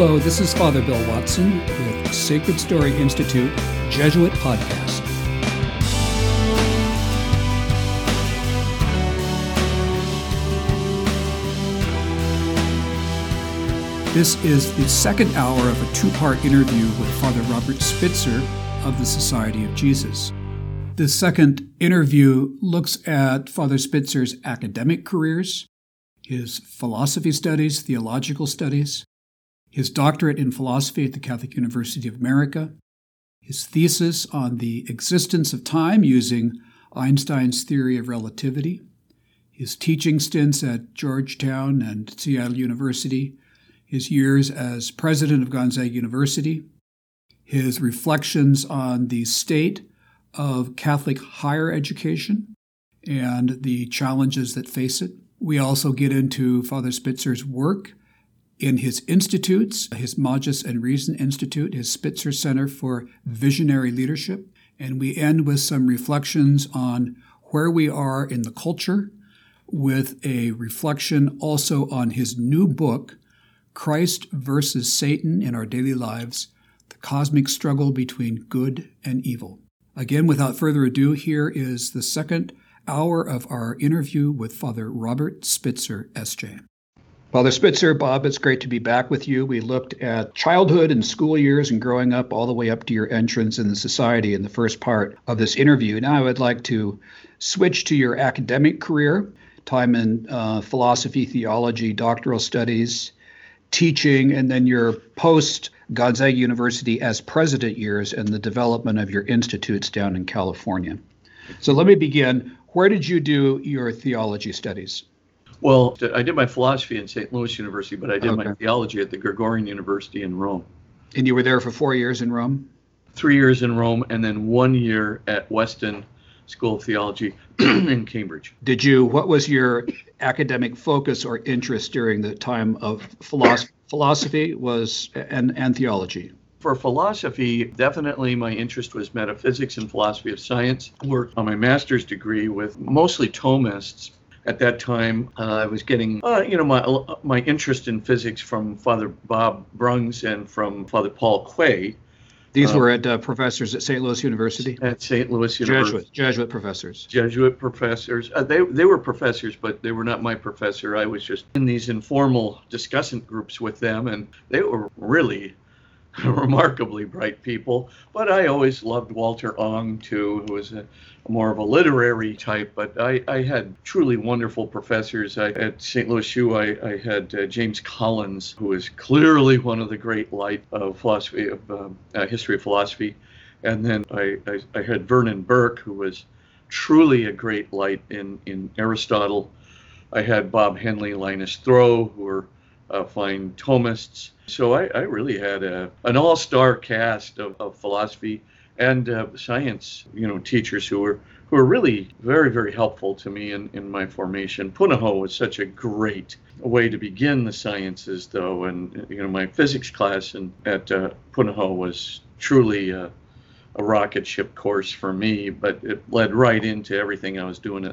Hello, this is Father Bill Watson with Sacred Story Institute Jesuit Podcast. This is the second hour of a two part interview with Father Robert Spitzer of the Society of Jesus. The second interview looks at Father Spitzer's academic careers, his philosophy studies, theological studies, his doctorate in philosophy at the Catholic University of America, his thesis on the existence of time using Einstein's theory of relativity, his teaching stints at Georgetown and Seattle University, his years as president of Gonzaga University, his reflections on the state of Catholic higher education and the challenges that face it. We also get into Father Spitzer's work in his institutes, his Magis and Reason Institute, his Spitzer Center for Visionary Leadership, and we end with some reflections on where we are in the culture, with a reflection also on his new book, Christ versus Satan in Our Daily Lives The Cosmic Struggle Between Good and Evil. Again, without further ado, here is the second hour of our interview with Father Robert Spitzer, S.J. Father Spitzer, Bob, it's great to be back with you. We looked at childhood and school years and growing up all the way up to your entrance in the society in the first part of this interview. Now I would like to switch to your academic career, time in uh, philosophy, theology, doctoral studies, teaching, and then your post Gonzaga University as president years and the development of your institutes down in California. So let me begin. Where did you do your theology studies? Well, I did my philosophy in St. Louis University, but I did okay. my theology at the Gregorian University in Rome. And you were there for four years in Rome? Three years in Rome, and then one year at Weston School of Theology in Cambridge. Did you, what was your academic focus or interest during the time of philosophy? philosophy was and, and theology for philosophy, definitely my interest was metaphysics and philosophy of science. Worked on my master's degree with mostly Thomists, at that time, uh, I was getting, uh, you know, my my interest in physics from Father Bob Brungs and from Father Paul Quay. These were uh, at uh, professors at St. Louis University. At St. Louis University. Jesuit, Jesuit professors. Jesuit professors. Uh, they they were professors, but they were not my professor. I was just in these informal discussant groups with them, and they were really remarkably bright people. But I always loved Walter Ong too, who was a, more of a literary type. But I, I had truly wonderful professors. I, at St. Louis U, I, I had uh, James Collins, who was clearly one of the great light of philosophy of um, uh, history of philosophy. And then I, I, I had Vernon Bourke, who was truly a great light in, in Aristotle. I had Bob Henle, Linus Thro, who were uh, fine Thomists. So I, I really had a, an all-star cast of, of philosophy and uh, science, you know, teachers who were who were really very, very helpful to me in, in my formation. Punahou was such a great way to begin the sciences, though, and you know, my physics class and at uh, Punahou was truly uh, a rocket ship course for me, but it led right into everything I was doing at,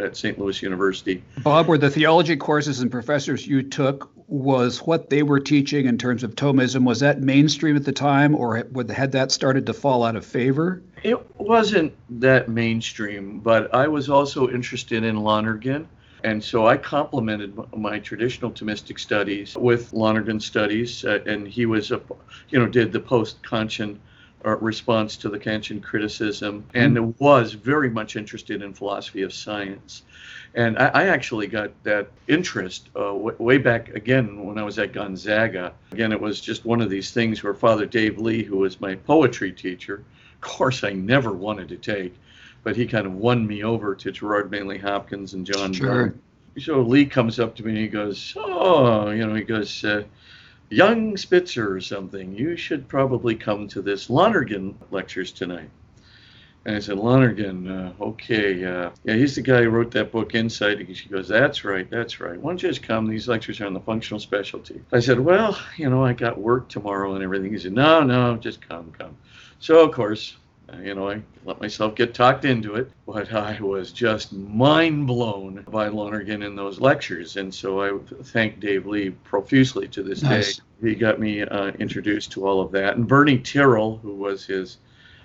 at St. Louis University. Bob, were the theology courses and professors you took was what they were teaching in terms of Thomism was that mainstream at the time, or had that started to fall out of favor? It wasn't that mainstream, but I was also interested in Lonergan. And so I complemented my traditional Thomistic studies with Lonergan studies, uh, and he was, a, you know, did the uh, response to the Kantian criticism, and mm. was very much interested in philosophy of science. And I, I actually got that interest uh, w- way back again when I was at Gonzaga. Again, it was just one of these things where Father Dave Lee, who was my poetry teacher, course I never wanted to take, but he kind of won me over to Gerard Manley Hopkins and John sure. So Lee comes up to me and he goes, "Oh, you know," he goes, uh, "Young Spitzer or something. You should probably come to this Lonergan lectures tonight." And I said, Lonergan, uh, okay. Uh, yeah, he's the guy who wrote that book, Insight. And she goes, That's right, that's right. Why don't you just come? These lectures are on the functional specialty. I said, Well, you know, I got work tomorrow and everything. He said, No, no, just come, come. So, of course, you know, I let myself get talked into it, but I was just mind blown by Lonergan in those lectures. And so I thank Dave Lee profusely to this nice. day he got me uh, introduced to all of that. And Bernie Tyrrell, who was his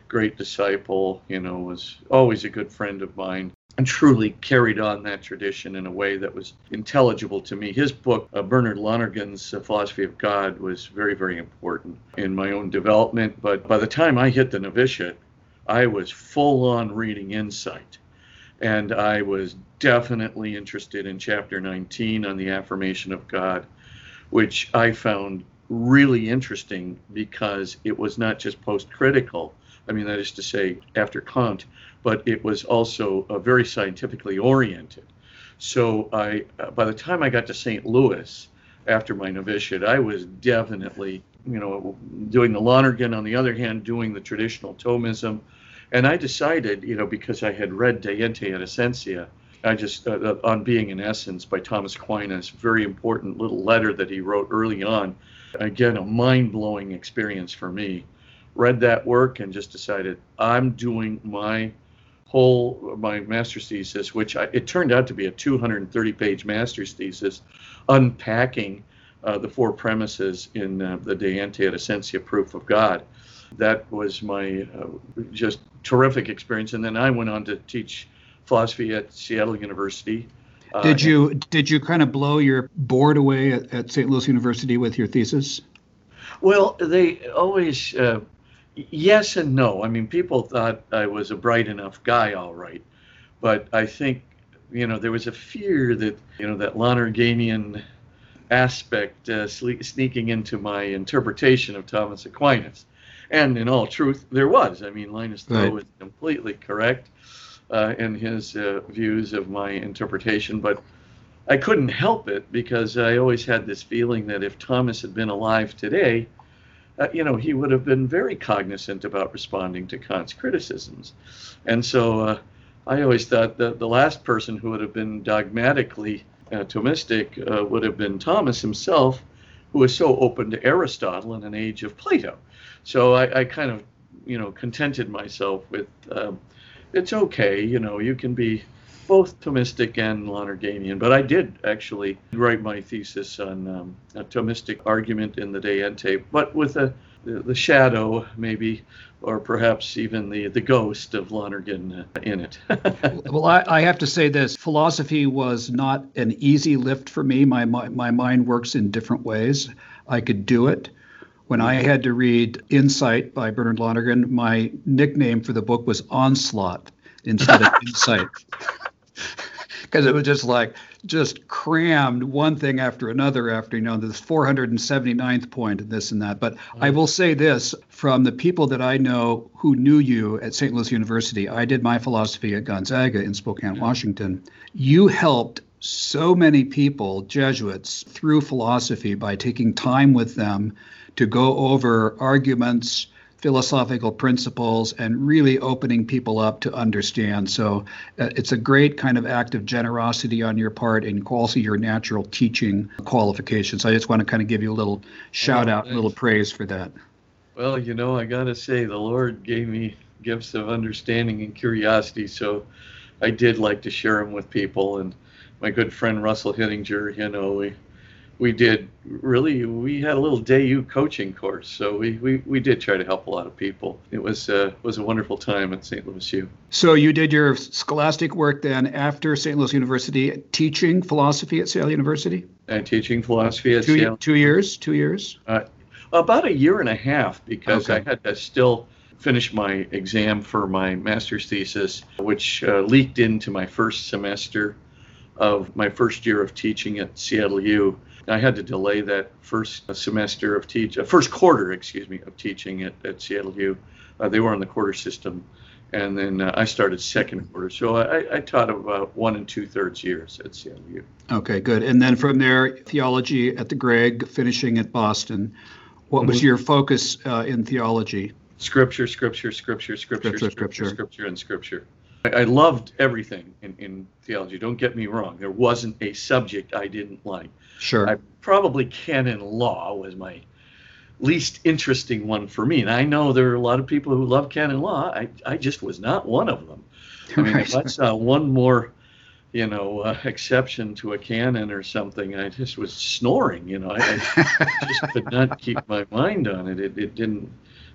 great disciple, you know, was always a good friend of mine and truly carried on that tradition in a way that was intelligible to me. His book, uh, Bernard Lonergan's uh, Philosophy of God, was very, very important in my own development. But by the time I hit the novitiate, I was full on reading Insight. And I was definitely interested in chapter 19 on the affirmation of God, which I found really interesting because it was not just post critical. I mean, that is to say, after Kant, but it was also uh, very scientifically oriented. So I, uh, by the time I got to St. Louis after my novitiate, I was definitely, you know, doing the Lonergan. On the other hand, doing the traditional Thomism, and I decided, you know, because I had read De Ente et Essentia, I just uh, uh, on being in essence by Thomas Aquinas, very important little letter that he wrote early on. Again, a mind-blowing experience for me. Read that work and just decided I'm doing my whole my master's thesis, which I, it turned out to be a 230 page master's thesis, unpacking uh, the four premises in uh, the De Ente et Essentia proof of God. That was my uh, just terrific experience. And then I went on to teach philosophy at Seattle University. Uh, did you did you kind of blow your board away at, at St. Louis University with your thesis? Well, they always uh, yes and no. I mean, people thought I was a bright enough guy, all right, but I think you know there was a fear that you know that Lonerganian aspect uh, sneaking into my interpretation of Thomas Aquinas. And in all truth, there was. I mean, Linus Tho right. was completely correct uh, in his uh, views of my interpretation, but I couldn't help it because I always had this feeling that if Thomas had been alive today, uh, you know, he would have been very cognizant about responding to Kant's criticisms. And so uh, I always thought that the last person who would have been dogmatically uh, Thomistic uh, would have been Thomas himself, who was so open to Aristotle in an age of Plato. So I, I kind of, you know, contented myself with um, it's okay, you know, you can be both Thomistic and Lonerganian, but I did actually write my thesis on um, a Thomistic argument in the De Ente, but with a the shadow maybe or perhaps even the, the ghost of Lonergan uh, in it. well, I, I, have to say this philosophy was not an easy lift for me. My, my, my mind works in different ways. I could do it. When I had to read Insight by Bernard Lonergan, my nickname for the book was Onslaught instead of Insight because it was just like just crammed one thing after another after you know this 479th point and this and that. But i mm-hmm. will say this from the people that i know who knew you at st louis university. I did my philosophy at gonzaga in spokane washington. You helped so many people jesuits through philosophy by taking time with them to go over arguments philosophical principles and really opening people up to understand. So uh, it's a great kind of act of generosity on your part and also your natural teaching qualifications. I just want to kind of give you a little shout out, a little praise for that. Well, you know, I got to say, the Lord gave me gifts of understanding and curiosity. So I did like to share them with people. And my good friend Russell Hittinger, you know, we we did really we had a little day U coaching course so we, we, we did try to help a lot of people. It was uh, was a wonderful time at st louis u. So you did your scholastic work then after st louis university teaching philosophy at seattle university? And teaching philosophy at two, seattle two years two years? Uh, about a year and a half because okay. i had to still finish my exam for my master's thesis which uh, leaked into my first semester of my first year of teaching at seattle u I had to delay that first semester of teach, uh, first quarter, excuse me, of teaching at, at Seattle U. Uh, they were on the quarter system, and then uh, I started second quarter. So I, I taught about one and two thirds years at Seattle U. Okay, good. And then from there, theology at the Greg, finishing at Boston. What was mm-hmm. your focus uh, in theology? Scripture, scripture, scripture, scripture, scripture, scripture, scripture, and scripture. I loved everything in, in theology. Don't get me wrong. There wasn't a subject I didn't like. Sure. I probably canon law was my least interesting one for me. And I know there are a lot of people who love canon law. I, I just was not one of them. I mean, right. if I saw one more you know, uh, exception to a canon or something. I just was snoring, you know. I, I just could not keep my mind on it. It, it didn't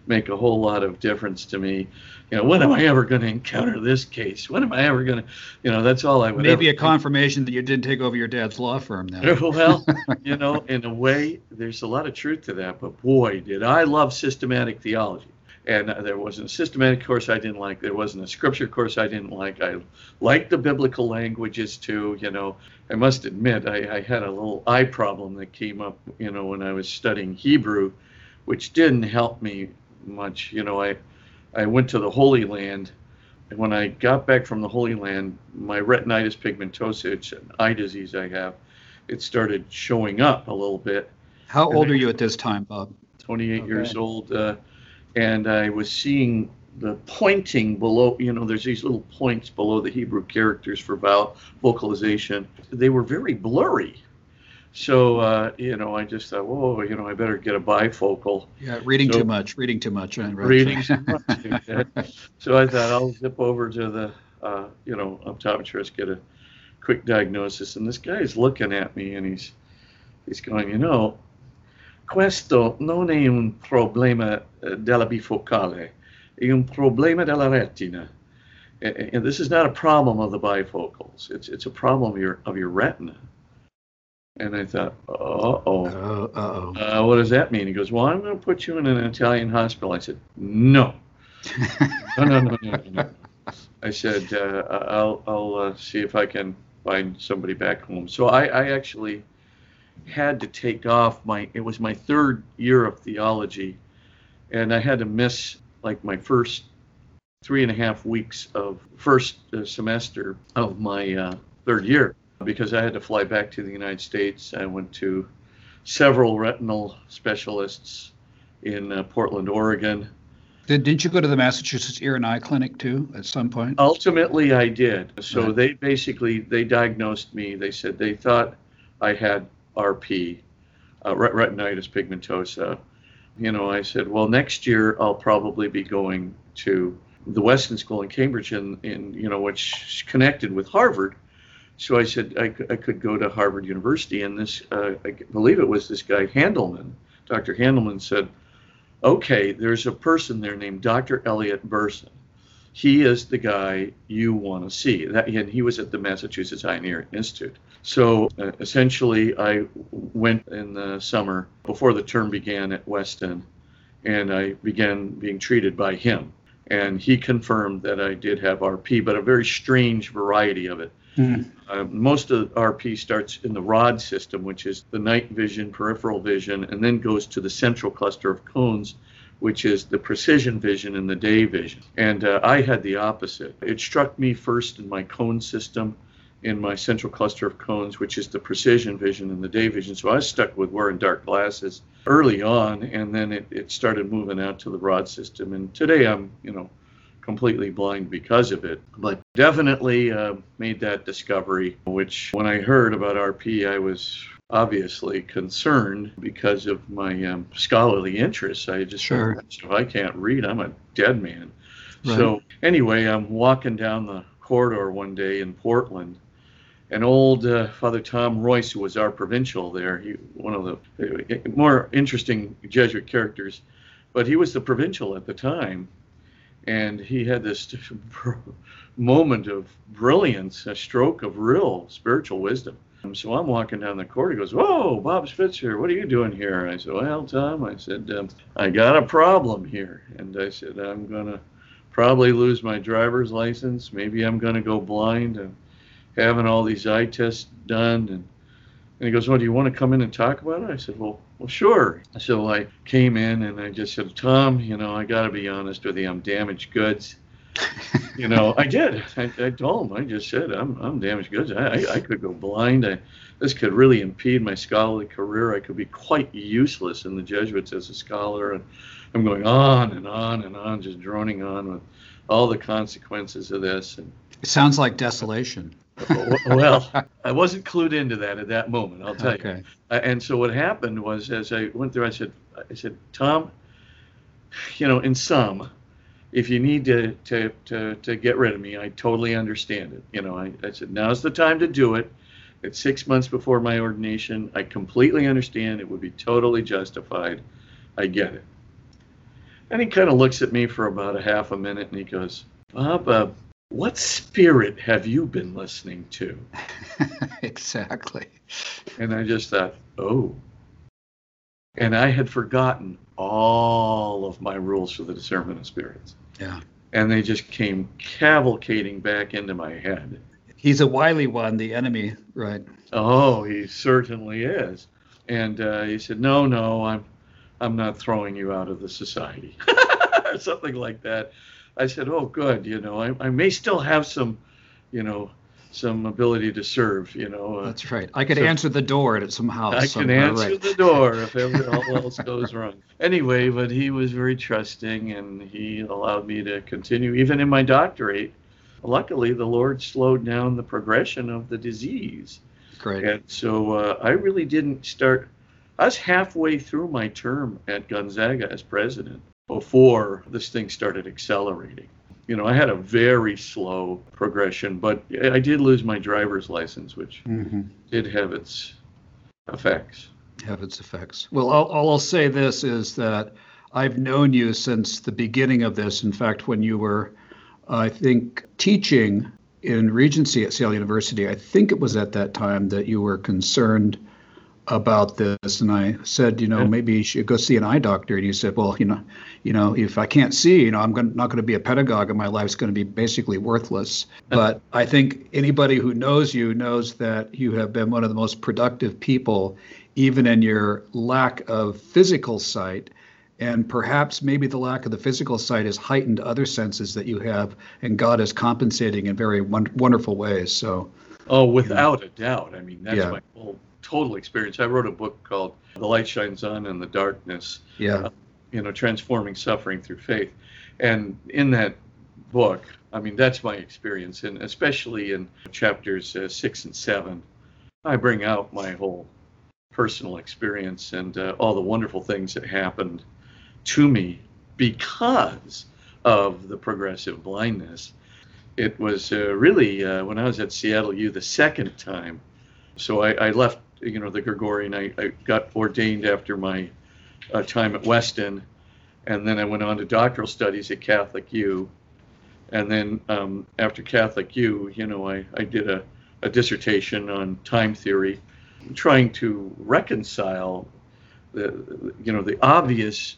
make a whole lot of difference to me. You know, when am I ever going to encounter this case? When am I ever going to, you know, that's all I would. Maybe a confirmation that you didn't take over your dad's law firm now. well, you know, in a way, there's a lot of truth to that. But boy, did I love systematic theology and uh, there wasn't a systematic course I didn't like. There wasn't a scripture course I didn't like. I liked the biblical languages too. You know, I must admit I, I, had a little eye problem that came up. You know, when I was studying Hebrew, which didn't help me much. You know, I I went to the Holy Land, and when I got back from the Holy Land, my retinitis pigmentosa, it's an eye disease I have, it started showing up a little bit. How old are you at this time, Bob? 28 okay. years old. Uh, and I was seeing the pointing below, you know, there's these little points below the Hebrew characters for vowel vocalization. They were very blurry. So, uh, you know, I just thought, whoa, you know, I better get a bifocal. Yeah, reading so, too much, reading too much. Right? Reading too much. so I thought I'll zip over to the, uh, you know, optometrist, get a quick diagnosis. And this guy is looking at me and he's, he's going, you know, questo non è un problema eh, della bifocale, è un problema della retina. And this is not a problem of the bifocals. It's it's a problem of your of your retina. And I thought, uh-oh. Uh-oh. Uh, what does that mean? He goes, well, I'm going to put you in an Italian hospital. I said, no. no, no, no, no, no. I said, uh, I'll, I'll uh, see if I can find somebody back home. So I, I actually had to take off my it was my third year of theology and i had to miss like my first three and a half weeks of first uh, semester of my uh, third year because i had to fly back to the united states i went to several retinal specialists in uh, portland oregon did, didn't you go to the massachusetts ear and eye clinic too at some point ultimately i did so right. they basically they diagnosed me they said they thought i had RP, uh, retinitis pigmentosa. You know, I said, well, next year I'll probably be going to the Weston School in Cambridge, in, in you know, which connected with Harvard. So I said I, I could go to Harvard University, and this, uh, I believe it was this guy Handelman, Dr. Handelman said, okay, there's a person there named Dr. Eliot Berson he is the guy you want to see. That, and he was at the Massachusetts Ear Institute. So uh, essentially, I went in the summer before the term began at Weston, and I began being treated by him. And he confirmed that I did have RP, but a very strange variety of it. Mm. Uh, most of RP starts in the rod system, which is the night vision, peripheral vision, and then goes to the central cluster of cones, which is the precision vision and the day vision. And uh, I had the opposite. It struck me first in my cone system, in my central cluster of cones, which is the precision vision and the day vision. So I was stuck with wearing dark glasses early on, and then it, it started moving out to the rod system. And today I'm, you know, completely blind because of it. But definitely uh, made that discovery, which when I heard about RP, I was obviously concerned because of my um, scholarly interests. I just sure. if I can't read, I'm a dead man. Right. So anyway, I'm walking down the corridor one day in Portland. And old uh, Father Tom Royce, who was our provincial there, he one of the uh, more interesting Jesuit characters, but he was the provincial at the time, and he had this moment of brilliance, a stroke of real spiritual wisdom. So I'm walking down the court. He goes, "Whoa, Bob Spitzer, what are you doing here?" And I said, "Well, Tom," I said, um, "I got a problem here," and I said, "I'm gonna probably lose my driver's license. Maybe I'm gonna go blind and having all these eye tests done." And and he goes, "Well, do you want to come in and talk about it?" I said, "Well, well, sure." So I came in and I just said, "Tom, you know, I got to be honest with you. I'm damaged goods." you know, I did. I, I, told him. I just said, I'm, I'm damaged goods. I, I, I could go blind. I, this could really impede my scholarly career. I could be quite useless in the Jesuits as a scholar. And I'm going on and on and on, just droning on with all the consequences of this. And it sounds like desolation. Well, I wasn't clued into that at that moment. I'll tell okay. you. And so what happened was, as I went through, I said, I said, Tom, you know, in sum, if you need to, to, to, to get rid of me, I totally understand it. You know, I, I said, now's the time to do it. It's six months before my ordination. I completely understand. It would be totally justified. I get it. And he kind of looks at me for about a half a minute and he goes, Bob, uh, what spirit have you been listening to? exactly. And I just thought, oh. And I had forgotten all of my rules for the discernment of spirits. Yeah. And they just came cavalcading back into my head. He's a wily one, the enemy, right? Oh, he certainly is. And uh, he said, "No, no, I'm, I'm not throwing you out of the society, or something like that." I said, "Oh, good. You know, I, I may still have some, you know, some ability to serve. You know." Uh, That's right. I could so answer the door at some house. I can answer right. the door if all else goes wrong. Anyway, but he was very trusting, and he allowed me to continue even in my doctorate. Luckily, the Lord slowed down the progression of the disease. Great. And so uh, I really didn't start. I was halfway through my term at Gonzaga as president before this thing started accelerating. You know, I had a very slow progression, but I did lose my driver's license, which mm-hmm. did have its effects. Have its effects. Well, all, all I'll say this is that I've known you since the beginning of this. In fact, when you were, I think, teaching in Regency at Seattle University, I think it was at that time that you were concerned about this and I said, you know, yeah. maybe you should go see an eye doctor. And he said, well, you know, you know, if I can't see, you know, I'm going not going to be a pedagogue and my life's going to be basically worthless. But I think anybody who knows you knows that you have been one of the most productive people, even in your lack of physical sight. And perhaps maybe the lack of the physical sight has heightened other senses that you have, and God is compensating in very wonderful ways. So, oh, without you know. a doubt. I mean, that's yeah. my whole total experience. I wrote a book called The Light Shines On in the Darkness. Yeah. Uh, you know, transforming suffering through faith. And in that book, I mean, that's my experience. And especially in chapters uh, six and seven, I bring out my whole personal experience and uh, all the wonderful things that happened to me because of the progressive blindness. It was uh, really uh, when I was at Seattle U the second time. So I, I left you know the Gregorian. I, I got ordained after my uh, time at Weston, and then I went on to doctoral studies at Catholic U, and then um, after Catholic U, you know, I, I did a, a dissertation on time theory, trying to reconcile the you know the obvious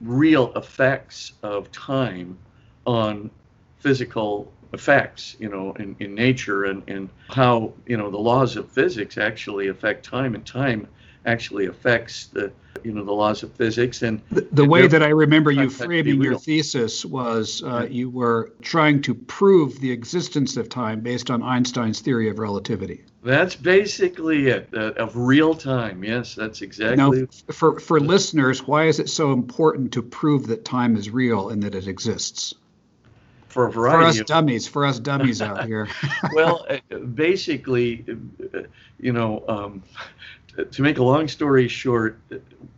real effects of time on physical effects, you know, in, in nature and, and how, you know, the laws of physics actually affect time and time actually affects the, you know, the laws of physics. And the, the way that I remember you framing your thesis was uh, you were trying to prove the existence of time based on Einstein's theory of relativity. That's basically it, uh, of real time. Yes, that's exactly. Now, for, for listeners, why is it so important to prove that time is real and that it exists? For a variety for us of, dummies for us dummies out here. Well uh, basically you know um, to make a long story short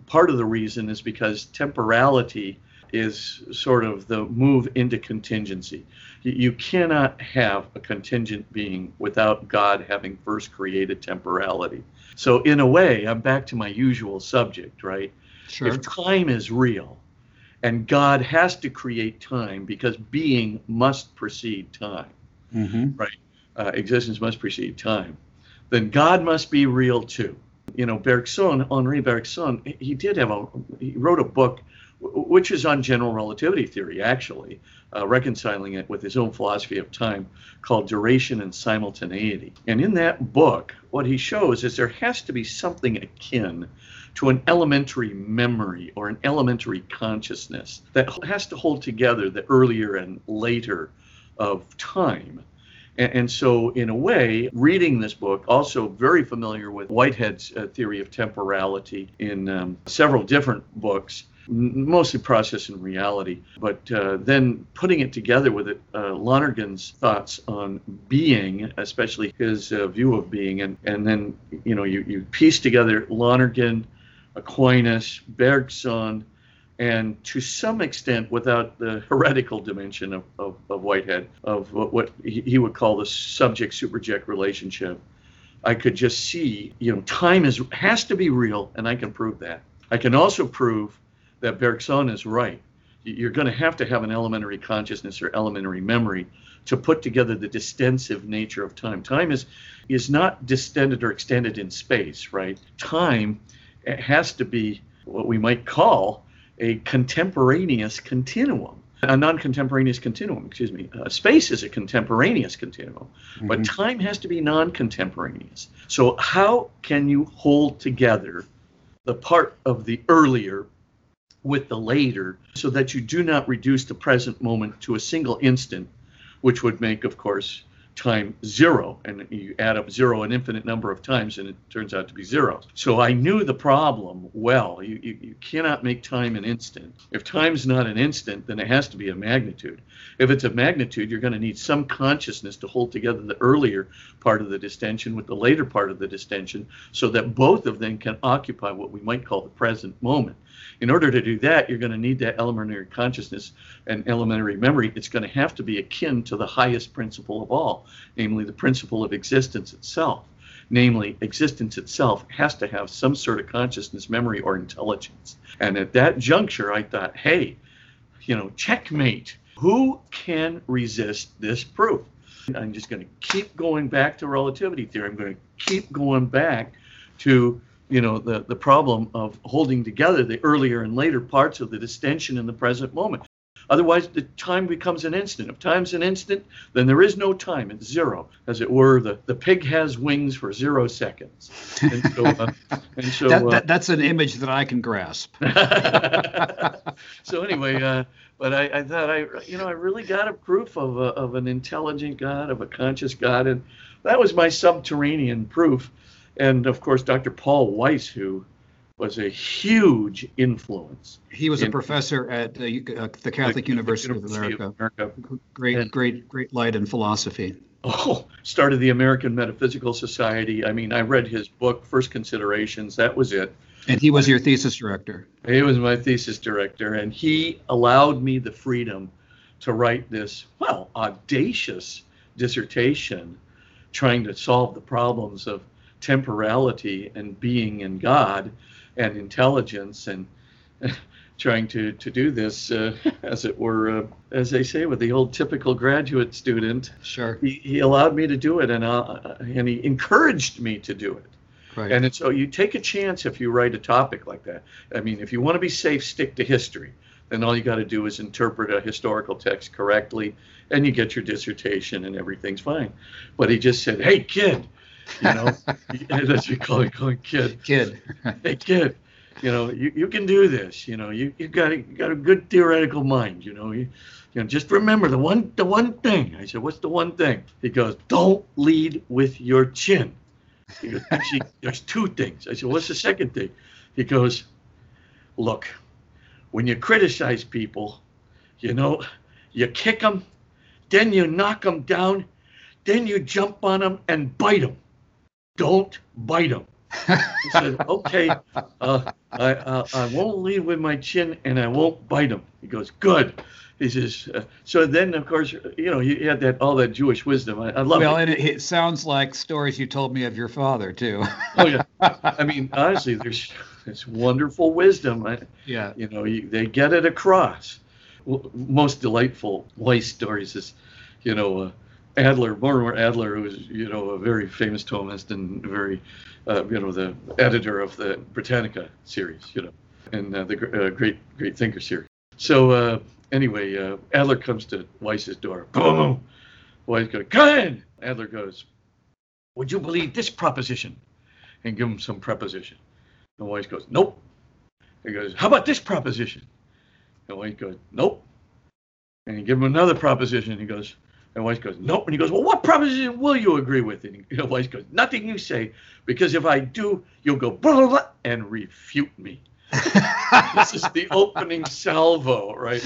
part of the reason is because temporality is sort of the move into contingency. You cannot have a contingent being without god having first created temporality. So in a way i'm back to my usual subject right? Sure. if time is real and God has to create time because being must precede time, mm-hmm. right? Uh, existence must precede time. Then God must be real too. You know, Bergson, Henri Bergson, he did have a, he wrote a book which is on general relativity theory, actually, uh, reconciling it with his own philosophy of time called Duration and Simultaneity. And in that book, what he shows is there has to be something akin to an elementary memory or an elementary consciousness that has to hold together the earlier and later of time. And, so, in a way, reading this book, also very familiar with Whitehead's uh, theory of temporality in um, several different books mostly process and reality. But uh, then putting it together with it, uh, Lonergan's thoughts on being, especially his uh, view of being, and, and then you know you, you piece together Lonergan, Aquinas, Bergson, and to some extent without the heretical dimension of, of, of Whitehead, of what, what he would call the subject superject relationship. I could just see, you know, time is has to be real, and I can prove that. I can also prove that Bergson is right. You're going to have to have an elementary consciousness or elementary memory to put together the distensive nature of time. Time is is not distended or extended in space, right? Time has to be what we might call a contemporaneous continuum a non-contemporaneous continuum excuse me uh, space is a contemporaneous continuum mm-hmm. but time has to be non-contemporaneous so how can you hold together the part of the earlier with the later so that you do not reduce the present moment to a single instant which would make of course time zero and you add up zero an infinite number of times and it turns out to be zero. So i knew the problem well. You, you, you cannot make time an instant. If time's not an instant then it has to be a magnitude. If it's a magnitude you're going to need some consciousness to hold together the earlier part of the distension with the later part of the distension so that both of them can occupy what we might call the present moment in order to do that, you're going to need that elementary consciousness and elementary memory. It's going to have to be akin to the highest principle of all, namely the principle of existence itself. Namely, existence itself has to have some sort of consciousness, memory, or intelligence. And at that juncture, I thought, hey, you know, checkmate. Who can resist this proof? I'm just going to keep going back to relativity theory. I'm going to keep going back to you know the the problem of holding together the earlier and later parts of the distension in the present moment. Otherwise the time becomes an instant. If time's an instant then there is no time. It's zero as it were. The, the pig has wings for zero seconds. And so, uh, and so that, that, uh, that's an image that i can grasp. So anyway uh, but I, I thought i you know i really got a proof of, a, of an intelligent god of a conscious god and that was my subterranean proof and of course Dr. Paul Weiss, who was a huge influence. He was in, a professor at uh, uh, the Catholic the, University, the University, of America. Of America. Great, and, great, great light in philosophy. Oh, started the American Metaphysical Society. I mean, I read his book, First Considerations. That was it. And he was your thesis director. He was my thesis director, and he allowed me the freedom to write this, well, audacious dissertation trying to solve the problems of temporality and being in God and intelligence and trying to, to do this, uh, as it were, uh, as they say, with the old typical graduate student. Sure. He, he allowed me to do it, and uh, and he encouraged me to do it. Right. And so you take a chance if you write a topic like that. I mean, if you want to be safe, stick to history. Then all you got to do is interpret a historical text correctly, and you get your dissertation, and everything's fine. But he just said, "Hey, kid." You know, that's you call it, call it kid. Kid. hey, kid. You know, you, you can do this. You know, you you got a, you got a good theoretical mind. You know, you you know, just remember the one the one thing. I said, what's the one thing? He goes, don't lead with your chin. He goes, actually, there's two things. I said, what's the second thing? He goes, look, when you criticize people, you know, you kick them, then you knock them down, then you jump on them and bite them don't bite him. He said, okay, uh, I, uh, I won't lead with my chin and I won't bite him. He goes, good. He says, uh, so then of course, you know, he had that all that Jewish wisdom. I, I love well, it. and it, it, sounds like stories you told me of your father too. oh yeah, I mean, honestly, there's this wonderful wisdom. I, yeah, you know, you, they get it across. Well, most delightful Weiss stories is, you know, uh, Adler, Mortimer Adler, who was you know a very famous Thomist and very uh, you know the editor of the Britannica series, you know, and uh, the uh, great great thinker series. So uh, anyway, uh, Adler comes to Weiss's door. Boom! Weiss goes, "Come in." Adler goes, "Would you believe this proposition?" And give him some preposition. And Weiss goes, "Nope." He goes, "How about this proposition?" And Weiss goes, "Nope." And he give him another proposition. He goes, and Weiss goes, nope. And he goes, well, what proposition will you agree with? And you know, Weiss goes, nothing you say, because if I do, you'll go blah, blah, blah, and refute me. this is the opening salvo, right?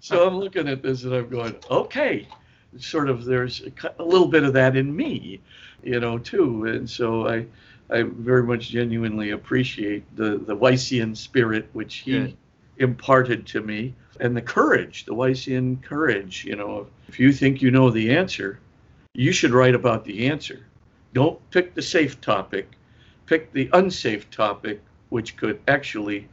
So I'm looking at this and I'm going, okay, sort of there's a, little bit of that in me, you know, too. And so I, I very much genuinely appreciate the the Weissian spirit which he imparted to me, and the courage, the Weissian courage. You know, if you think you know the answer, you should write about the answer. Don't pick the safe topic, pick the unsafe topic, which could actually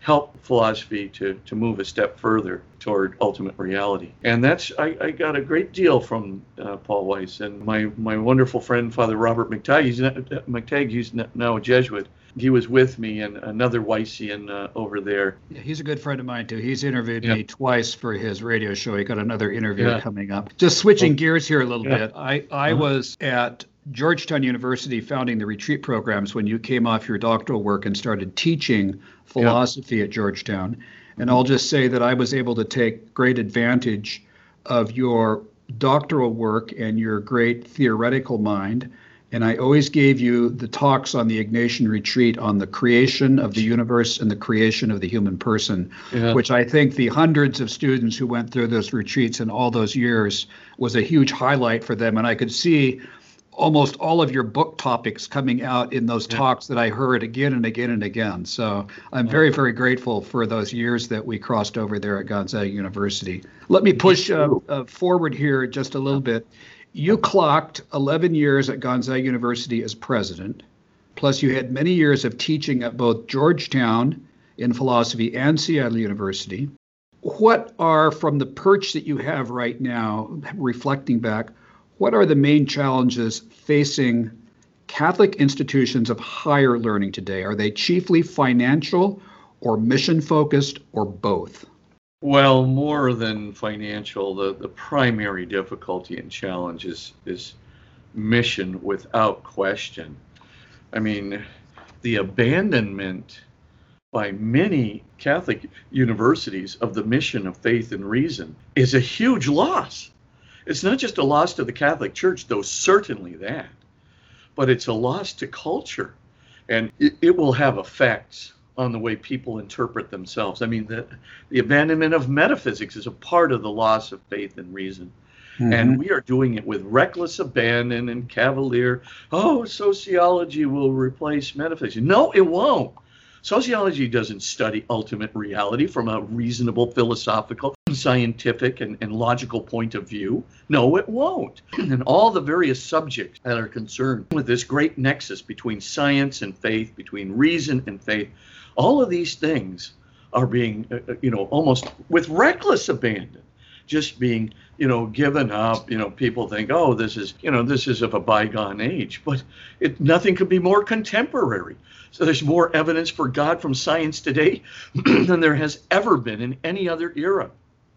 help philosophy to, to move a step further toward ultimate reality. And that's, I, I got a great deal from uh, Paul Weiss and my, my wonderful friend, Father Robert McTeigue. He's, McTeigue, he's now a Jesuit. He was with me and another Weissian uh, over there. Yeah, he's a good friend of mine too. He's interviewed me twice for his radio show. He got another interview yeah. coming up. Just switching oh. gears here a little bit. I, I uh-huh. was at Georgetown University founding the retreat programs when you came off your doctoral work and started teaching philosophy at Georgetown. And I'll just say that I was able to take great advantage of your doctoral work and your great theoretical mind. And I always gave you the talks on the Ignatian retreat on the creation of the universe and the creation of the human person, yeah. which I think the hundreds of students who went through those retreats in all those years was a huge highlight for them. And I could see almost all of your book topics coming out in those yeah. talks that I heard again and again and again. So I'm very, very grateful for those years that we crossed over there at Gonzaga University. Let me push uh, uh, forward here just a little bit. You clocked 11 years at Gonzaga University as president, plus you had many years of teaching at both Georgetown in philosophy and Seattle University. What are, from the perch that you have right now, reflecting back, what are the main challenges facing Catholic institutions of higher learning today? Are they chiefly financial or mission focused or both? Well, more than financial, the, the primary difficulty and challenge is, is mission without question. I mean, the abandonment by many Catholic universities of the mission of faith and reason is a huge loss. It's not just a loss to the Catholic Church, though certainly that, but it's a loss to culture. And it, it will have effects on the way people interpret themselves. I mean, the, the abandonment of metaphysics is a part of the loss of faith and reason. Mm-hmm. And we are doing it with reckless abandon and cavalier. Oh, sociology will replace metaphysics. No, it won't. Sociology doesn't study ultimate reality from a reasonable philosophical, scientific, and, and logical point of view. No, it won't. And all the various subjects that are concerned with this great nexus between science and faith, between reason and faith, all of these things are being, uh, uh you know, almost with reckless abandon just being you know given up you know people think oh this is you know this is of a bygone age but it nothing could be more contemporary so there's more evidence for God from science today than there has ever been in any other era.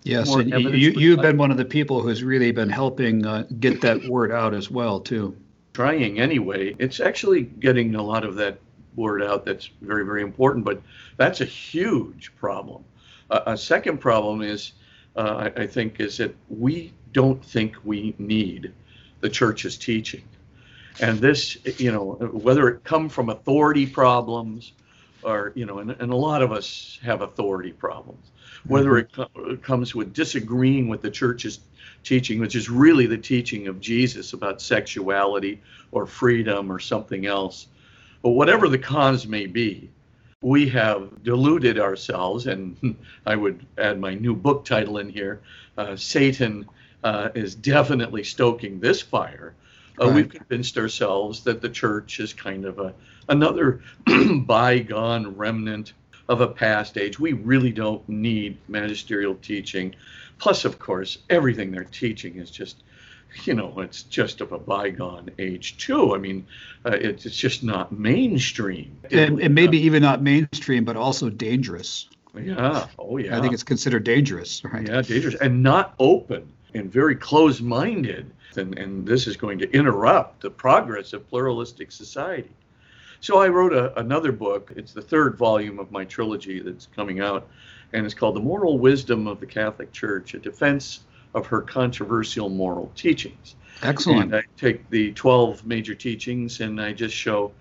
Yes, and you, you've been one of the people who's really been helping uh, get that word out as well, too. Trying anyway. It's actually getting a lot of that word out that's very, very important, but that's a huge problem. Uh, a second problem is, uh, I, I think, is that we don't think we need the church's teaching. And this, you know, whether it come from authority problems or, you know, and, and a lot of us have authority problems, whether it, co- it comes with disagreeing with the church's teaching, which is really the teaching of Jesus about sexuality or freedom or something else. But whatever the cause may be, we have deluded ourselves, and I would add my new book title in here uh, Satan uh, is definitely stoking this fire uh, right. We've convinced ourselves that the church is kind of a another bygone remnant of a past age. We really don't need magisterial teaching. Plus, of course, everything they're teaching is just, you know, it's just of a bygone age too. I mean, uh, it's, it's just not mainstream. And, and maybe even not mainstream, but also dangerous. Yeah. Oh, yeah. I think it's considered dangerous, right? Yeah, dangerous and not open and very close-minded and, and this is going to interrupt the progress of pluralistic society. So I wrote a, another book. It's the third volume of my trilogy that's coming out, and it's called The Moral Wisdom of the Catholic Church, a defense of her controversial moral teachings. Excellent. And I take the 12 major teachings and I just show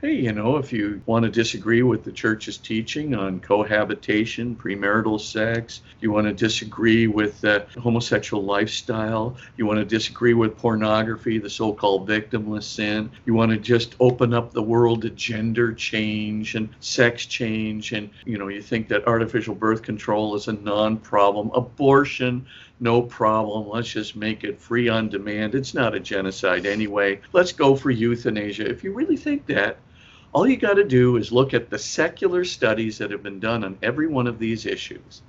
hey, you know, if you want to disagree with the church's teaching on cohabitation, premarital sex, you want to disagree with the homosexual lifestyle, you want to disagree with pornography, the so called victimless sin, you want to just open up the world to gender change and sex change, and, you know, you think that artificial birth control is a non problem, abortion, no problem. Let's just make it free on demand. It's not a genocide anyway. Let's go for euthanasia. If you really think that, all you got to do is look at the secular studies that have been done on every one of these issues.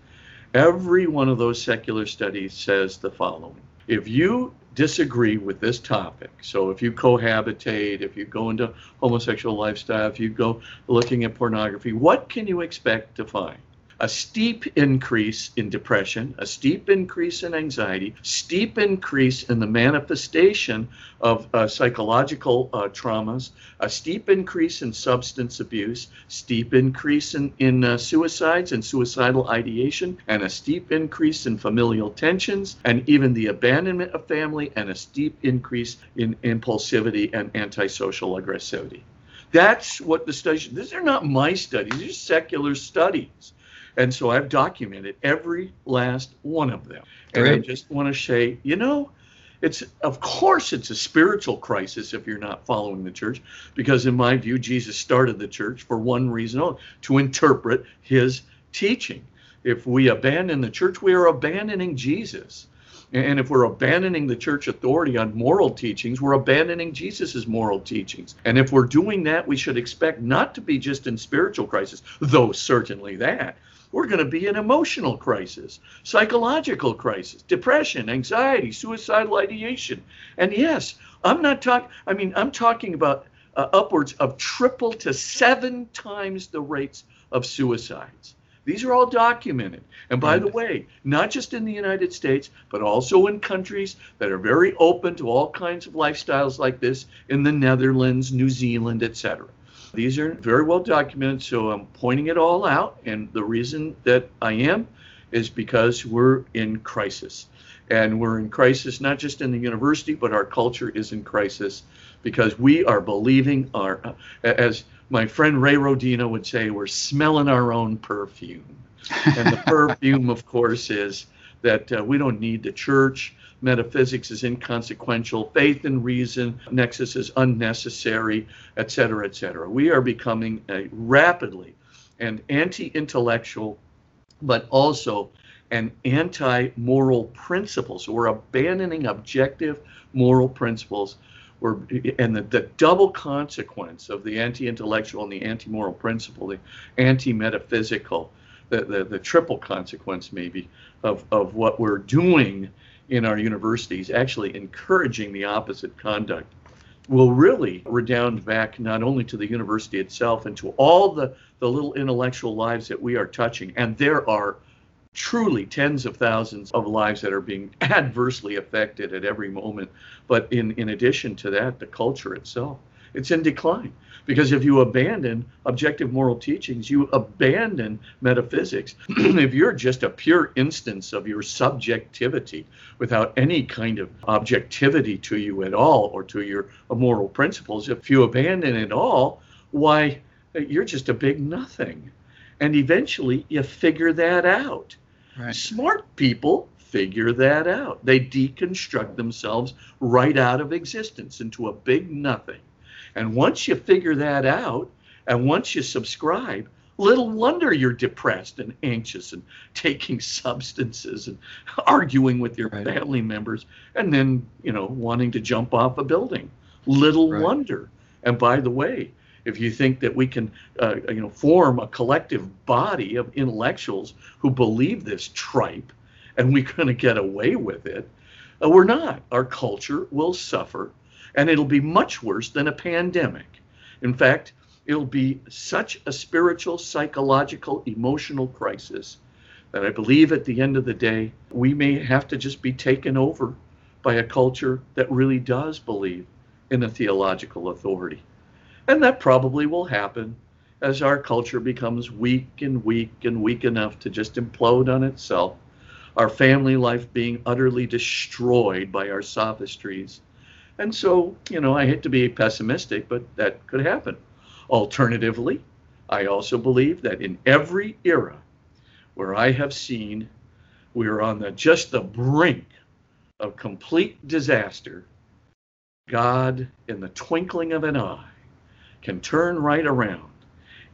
Every one of those secular studies says the following If you disagree with this topic, so if you cohabitate, if you go into homosexual lifestyle, if you go looking at pornography, what can you expect to find? A steep increase in depression, a steep increase in anxiety, steep increase in the manifestation of uh, psychological uh, traumas, a steep increase in substance abuse, steep increase in, in uh, suicides and suicidal ideation, and a steep increase in familial tensions, and even the abandonment of family, and a steep increase in impulsivity and antisocial aggressivity. That's what the studies, these are not my studies, these are secular studies. And so I've documented every last one of them. And Great. I just want to say, you know, it's of course it's a spiritual crisis if you're not following the church, because in my view, Jesus started the church for one reason only to interpret his teaching. If we abandon the church, we are abandoning Jesus. And if we're abandoning the church authority on moral teachings, we're abandoning Jesus' moral teachings. And if we're doing that, we should expect not to be just in spiritual crisis, though certainly that, we're going to be in emotional crisis, psychological crisis, depression, anxiety, suicidal ideation. And yes, I'm not talking, I mean, I'm talking about uh, upwards of triple to seven times the rates of suicides. These are all documented. And by the way, not just in the United States, but also in countries that are very open to all kinds of lifestyles like this in the Netherlands, New Zealand, etc. These are very well documented, so I'm pointing it all out. And the reason that I am is because we're in crisis. And we're in crisis not just in the university, but our culture is in crisis because we are believing our, as my friend Ray Rodina would say, we're smelling our own perfume. And the perfume, of course, is that uh, we don't need the church metaphysics is inconsequential, faith and reason, nexus is unnecessary, etc., etc. We are becoming a rapidly an anti-intellectual, but also an anti-moral principle. So we're abandoning objective moral principles. We're, and the, the double consequence of the anti-intellectual and the anti-moral principle, the anti-metaphysical, the, the, the triple consequence maybe of, of what we're doing in our universities actually encouraging the opposite conduct will really redound back not only to the university itself and to all the, the little intellectual lives that we are touching. And there are truly tens of thousands of lives that are being adversely affected at every moment. But in, in addition to that, the culture itself, it's in decline. Because if you abandon objective moral teachings, you abandon metaphysics. if you're just a pure instance of your subjectivity without any kind of objectivity to you at all or to your moral principles, if you abandon it all, why, you're just a big nothing. And eventually you figure that out. Right. Smart people figure that out. They deconstruct themselves right out of existence into a big nothing. And once you figure that out, and once you subscribe, little wonder you're depressed and anxious and taking substances and arguing with your right. family members and then, you know, wanting to jump off a building. Little right. wonder. And by the way, if you think that we can, uh, you know, form a collective body of intellectuals who believe this tripe and we're going to get away with it, uh, we're not. Our culture will suffer and it'll be much worse than a pandemic. In fact, it'll be such a spiritual, psychological, emotional crisis that I believe at the end of the day, we may have to just be taken over by a culture that really does believe in a theological authority. And that probably will happen as our culture becomes weak and weak and weak enough to just implode on itself, our family life being utterly destroyed by our sophistries, and so, you know, I hate to be pessimistic, but that could happen. Alternatively, I also believe that in every era where I have seen we are on the just the brink of complete disaster, God, in the twinkling of an eye, can turn right around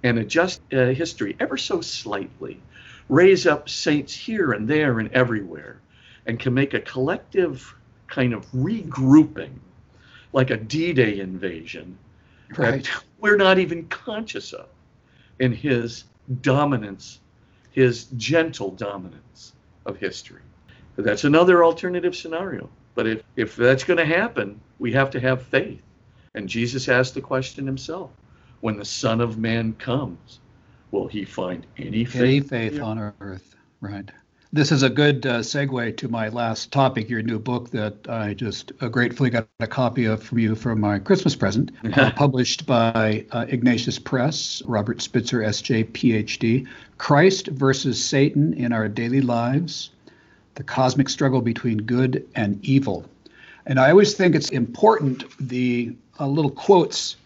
and adjust uh, history ever so slightly, raise up saints here and there and everywhere, and can make a collective kind of regrouping, like a D Day invasion, right. that we're not even conscious of in his dominance, his gentle dominance of history. That's another alternative scenario. But if, if that's going to happen, we have to have faith. And Jesus asked the question himself when the Son of Man comes, will he find any faith? Any faith on earth, right. This is a good uh, segue to my last topic, your new book that I just uh, gratefully got a copy of from you for my Christmas present, uh, published by uh, Ignatius Press, Robert Spitzer, SJ, PhD Christ versus Satan in Our Daily Lives, the Cosmic Struggle Between Good and Evil. And I always think it's important the uh, little quotes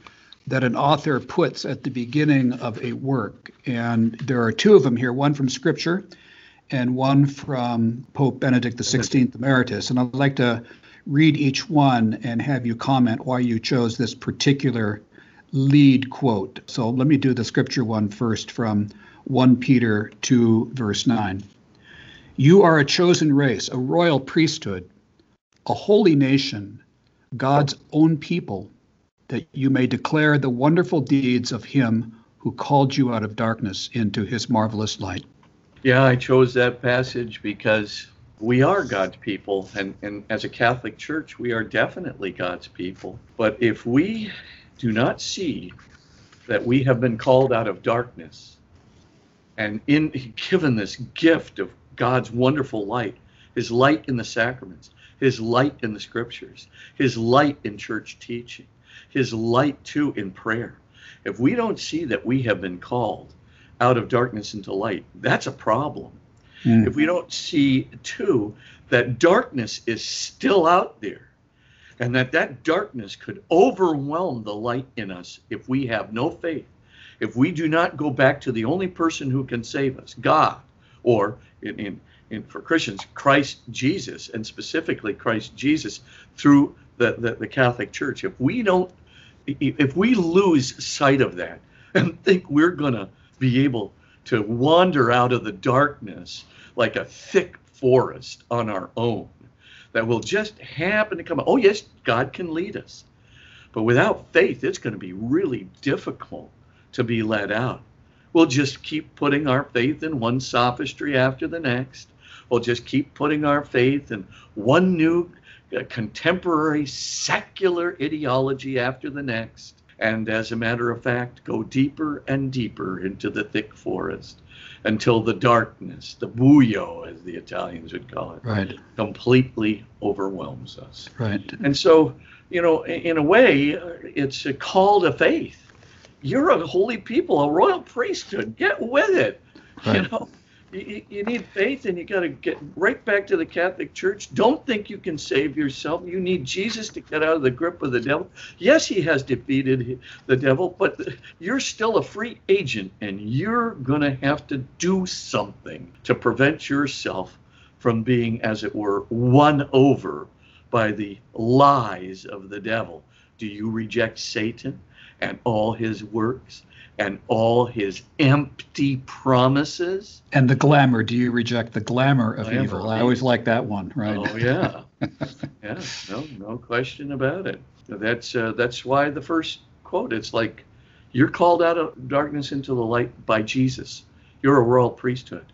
that an author puts at the beginning of a work. And there are two of them here one from Scripture and one from Pope Benedict XVI Emeritus. And I'd like to read each one and have you comment why you chose this particular lead quote. So let me do the scripture one first from 1 Peter 2, verse 9. You are a chosen race, a royal priesthood, a holy nation, God's own people, that you may declare the wonderful deeds of Him who called you out of darkness into His marvelous light. Yeah, I chose that passage because we are God's people, and, and as a Catholic Church, we are definitely God's people. But if we do not see that we have been called out of darkness and in given this gift of God's wonderful light, his light in the sacraments, his light in the scriptures, his light in church teaching, his light too in prayer. If we don't see that we have been called out of darkness into light, that's a problem. Mm. If we don't see too that darkness is still out there and that that darkness could overwhelm the light in us if we have no faith, if we do not go back to the only person who can save us, God, or in, in, in for Christians, Christ Jesus, and specifically Christ Jesus through the, the, the Catholic Church, if we don't, if we lose sight of that and think we're going to be able to wander out of the darkness like a thick forest on our own that will just happen to come. Oh, yes, God can lead us. But without faith, it's going to be really difficult to be led out. We'll just keep putting our faith in one sophistry after the next. We'll just keep putting our faith in one new uh, contemporary secular ideology after the next and as a matter of fact, go deeper and deeper into the thick forest until the darkness, the buio, as the Italians would call it, right. completely overwhelms us. Right. And so, you know, in a way, it's a call to faith. You're a holy people, a royal priesthood. Get with it. Right. You know, you, you need faith and you got to get right back to the Catholic Church. Don't think you can save yourself. You need Jesus to get out of the grip of the devil. Yes, he has defeated the devil, but you're still a free agent and you're going to have to do something to prevent yourself from being, as it were, won over by the lies of the devil. Do you reject Satan and all his works? and all his empty promises. And the glamour. Do you reject the glamour of glamour. evil? I always like that one, right? Oh yeah, yeah. No, no question about it. That's uh, that's why the first quote. It's like you're called out of darkness into the light by Jesus. You're a royal priesthood.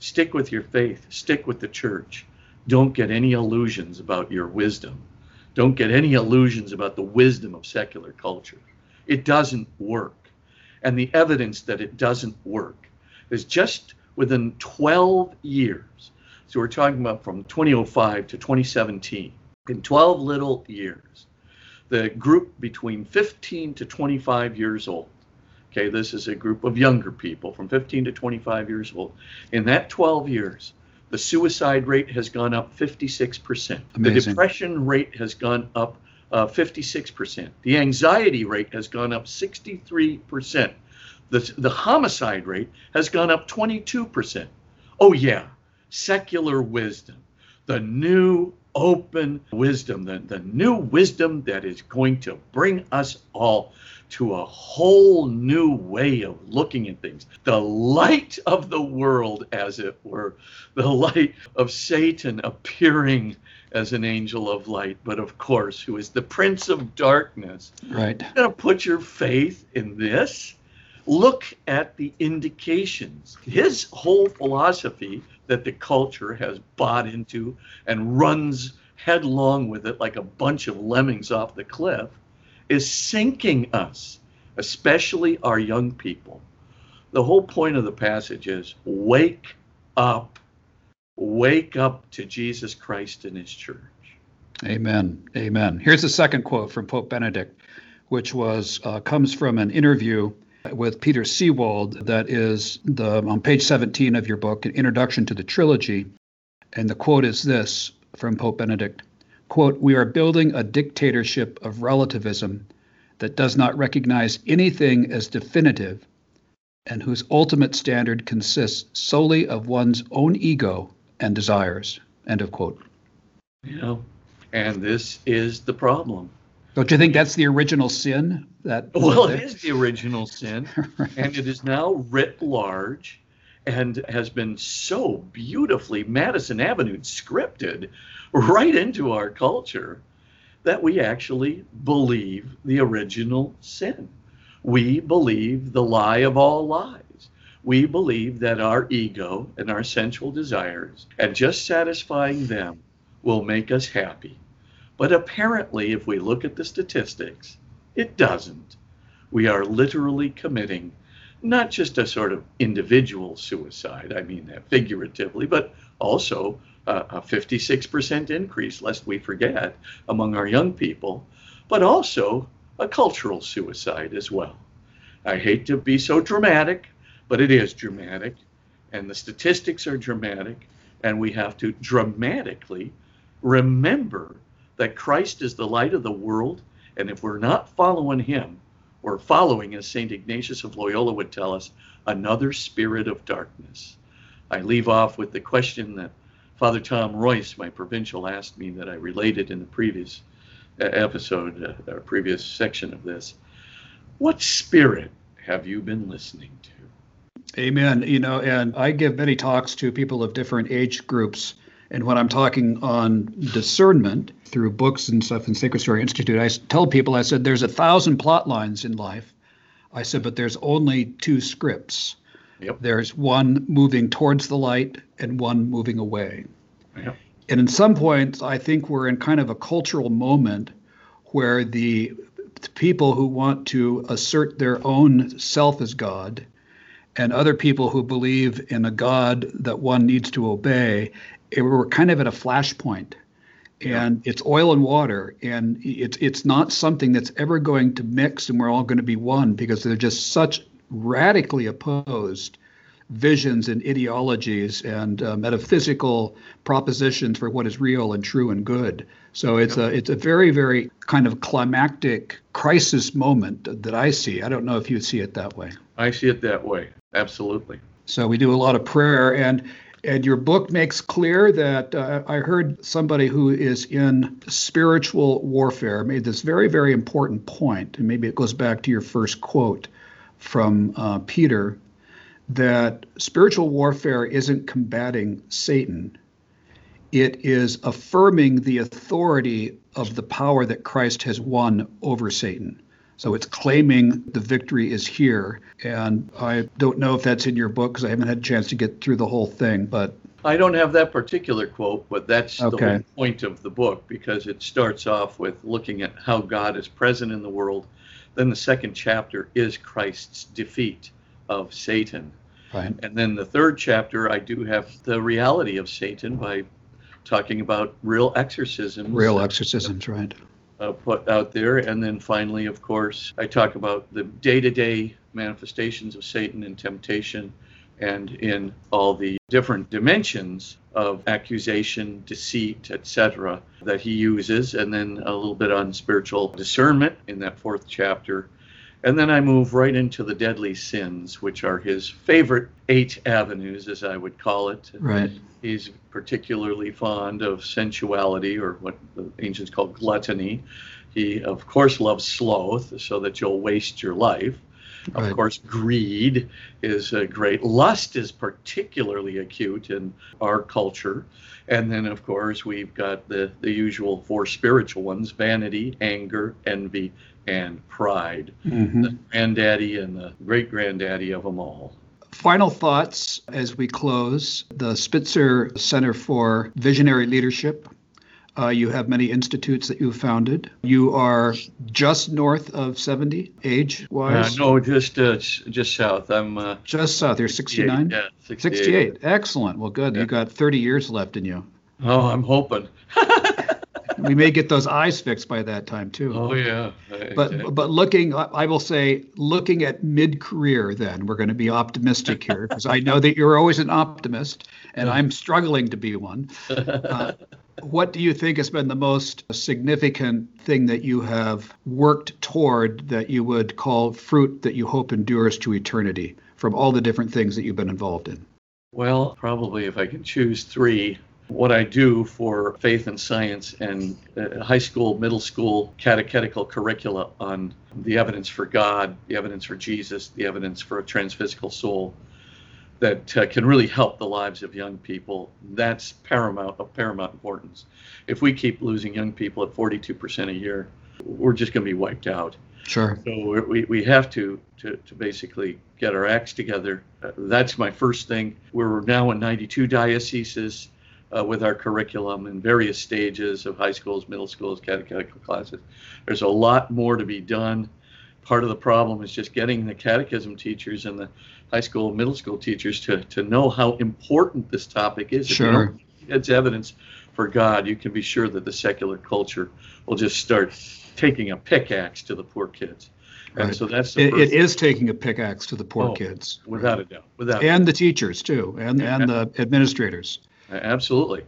Stick with your faith. Stick with the church. Don't get any illusions about your wisdom. Don't get any illusions about the wisdom of secular culture. It doesn't work and the evidence that it doesn't work is just within 12 years. So we're talking about from 2005 to 2017. In 12 little years, the group between 15 to 25 years old, okay, this is a group of younger people from 15 to 25 years old. In that 12 years, the suicide rate has gone up 56%. Amazing. The depression rate has gone up uh, 56%. The anxiety rate has gone up 63%. The, the homicide rate has gone up 22%. Oh, yeah, secular wisdom, the new open wisdom, the, the new wisdom that is going to bring us all to a whole new way of looking at things. The light of the world, as it were, the light of Satan appearing as an angel of light, but of course, who is the prince of darkness. Right. You're going to put your faith in this? Look at the indications. His whole philosophy that the culture has bought into and runs headlong with it like a bunch of lemmings off the cliff is sinking us, especially our young people. The whole point of the passage is wake up, wake up to Jesus Christ and his church. Amen. Amen. Here's the second quote from Pope Benedict, which was uh, comes from an interview with Peter Seewald that is the on page 17 of your book, an introduction to the trilogy. And the quote is this from Pope Benedict quote, We are building a dictatorship of relativism that does not recognize anything as definitive and whose ultimate standard consists solely of one's own ego and desires. End of quote. You know, and this is the problem. Don't you think that's the original sin? That well, it is the original sin, right. and it is now writ large, and has been so beautifully Madison Avenue scripted right into our culture that we actually believe the original sin. We believe the lie of all lies. We believe that our ego and our sensual desires and just satisfying them will make us happy. But apparently, if we look at the statistics, it doesn't. We are literally committing not just a sort of individual suicide, I mean that figuratively, but also uh, a 56% increase, lest we forget, among our young people, but also a cultural suicide as well. I hate to be so dramatic, but it is dramatic, and the statistics are dramatic, and we have to dramatically remember that Christ is the light of the world, and if we're not following him, we're following, as St. Ignatius of Loyola would tell us, another spirit of darkness. I leave off with the question that Father Tom Royce, my provincial, asked me that I related in the previous uh, episode, uh, or previous section of this. What spirit have you been listening to? Amen. You know, and I give many talks to people of different age groups and when I'm talking on discernment through books and stuff in Sacred Story Institute, I tell people, I said, there's a thousand plot lines in life. I said, but there's only two scripts. Yep. There's one moving towards the light and one moving away. Yep. And in some points, I think we're in kind of a cultural moment where the, people who want to assert their own self as God and other people who believe in a God that one needs to obey it, we're kind of at a flashpoint and yeah. it's oil and water and it's it's not something that's ever going to mix and we're all going to be one because they're just such radically opposed visions and ideologies and uh, metaphysical propositions for what is real and true and good. So it's a it's a very very kind of climactic crisis moment that i see. I don't know if you see it that way. I see it that way. Absolutely. So we do a lot of prayer and and your book makes clear that uh, I heard somebody who is in spiritual warfare made this very, very important point, and maybe it goes back to your first quote from uh, Peter that spiritual warfare isn't combating Satan, it is affirming the authority of the power that Christ has won over Satan. So it's claiming the victory is here. And I don't know if that's in your book because I haven't had a chance to get through the whole thing, but. I don't have that particular quote, but that's okay. the whole point of the book because it starts off with looking at how God is present in the world. Then the second chapter is Christ's defeat of Satan. Right. And then the third chapter, I do have the reality of Satan by talking about real exorcisms. Real exorcisms, right uh, put out there. And then finally, of course, I talk about the day to day manifestations of Satan and temptation and in all the different dimensions of accusation, deceit, etc., that he uses, and then a little bit on spiritual discernment in that fourth chapter. And then I move right into the deadly sins, which are his favorite eight avenues, as I would call it. Right. He's particularly fond of sensuality, or what the ancients call gluttony. He, of course, loves sloth, so that you'll waste your life. Right. Of course, greed is a great. Lust is particularly acute in our culture. And then, of course, we've got the, the usual four spiritual ones vanity, anger, envy, and pride. Mm-hmm. The granddaddy and the great granddaddy of them all. Final thoughts as we close. The Spitzer Center for Visionary Leadership uh, you have many institutes that you've founded. You are just north of 70 age wise? Uh, no, just uh, just south. I'm uh, just south. You're 69? Yeah, 68. 68. Excellent. Well, good. Yeah. You got 30 years left in you. Oh, I'm hoping. we may get those eyes fixed by that time too. Oh yeah. But but looking, I will say, looking at mid-career, then we're going to be optimistic here because I know that you're always an optimist, and I'm struggling to be one. Uh, what do you think has been the most significant thing that you have worked toward that you would call fruit that you hope endures to eternity from all the different things that you've been involved in? Well, probably if I can choose three, what I do for faith and science and uh, high school, middle school catechetical curricula on the evidence for God, the evidence for Jesus, the evidence for a transphysical soul that uh, can really help the lives of young people. That's paramount of paramount importance. If we keep losing young people at 42% a year, we're just going to be wiped out. Sure. So we, we have to, to, to basically get our acts together. Uh, that's my first thing. We're now in 92 dioceses uh, with our curriculum in various stages of high schools, middle schools, catechetical classes. There's a lot more to be done. Part of the problem is just getting the catechism teachers and the high school, middle school teachers to, to know how important this topic is. Sure. it's evidence for God, you can be sure that the secular culture will just start taking a pickaxe to the poor kids. And so that's it, it is taking a pickaxe to the poor oh, kids. Without right. a doubt. Without and the teachers too, and, and the administrators. Absolutely.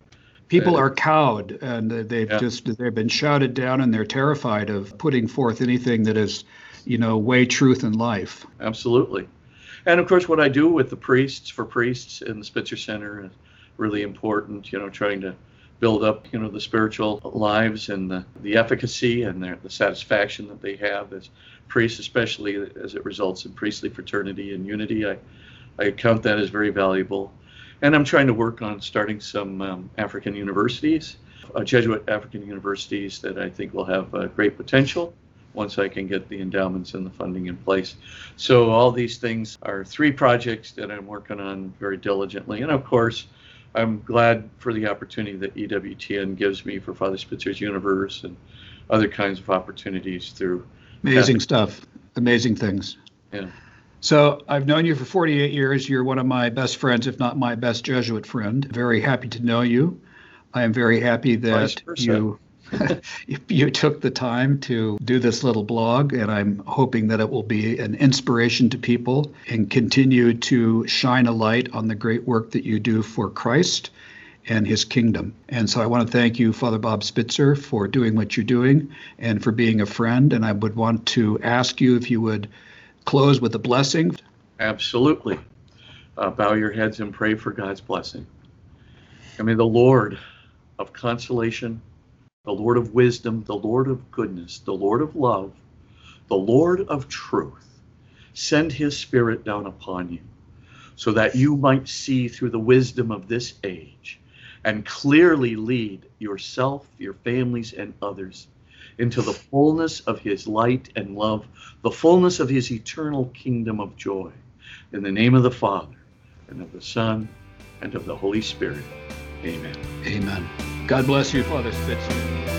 People uh, are cowed and they've yeah. just they've been shouted down and they're terrified of putting forth anything that is, you know, way truth and life. Absolutely. And of course, what I do with the priests for priests in the Spitzer Center is really important. You know, trying to build up, you know, the spiritual lives and the, the efficacy and their, the satisfaction that they have as priests, especially as it results in priestly fraternity and unity. I, I count that as very valuable. And I'm trying to work on starting some um, African universities, uh, Jesuit African universities that I think will have uh, great potential once I can get the endowments and the funding in place. So all these things are three projects that I'm working on very diligently. And of course, I'm glad for the opportunity that EWTN gives me for Father Spitzer's Universe and other kinds of opportunities through amazing stuff, amazing things. Yeah. So I've known you for 48 years. You're one of my best friends, if not my best Jesuit friend. Very happy to know you. I am very happy that you you took the time to do this little blog, and I'm hoping that it will be an inspiration to people and continue to shine a light on the great work that you do for Christ and his kingdom. And so I want to thank you, Father Bob Spitzer, for doing what you're doing and for being a friend. And I would want to ask you if you would close with a blessing. Absolutely. Uh, bow your heads and pray for God's blessing. I mean, the Lord of consolation the Lord of wisdom, the Lord of goodness, the Lord of love, the Lord of truth, send his spirit down upon you so that you might see through the wisdom of this age and clearly lead yourself, your families, and others into the fullness of his light and love, the fullness of his eternal kingdom of joy. In the name of the Father, and of the Son, and of the Holy Spirit. Amen. Amen. God bless you, Father Spitzer.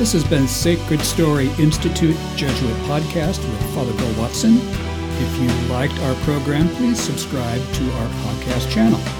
This has been Sacred Story Institute Jesuit Podcast with Father Bill Watson. If you liked our program, please subscribe to our podcast channel.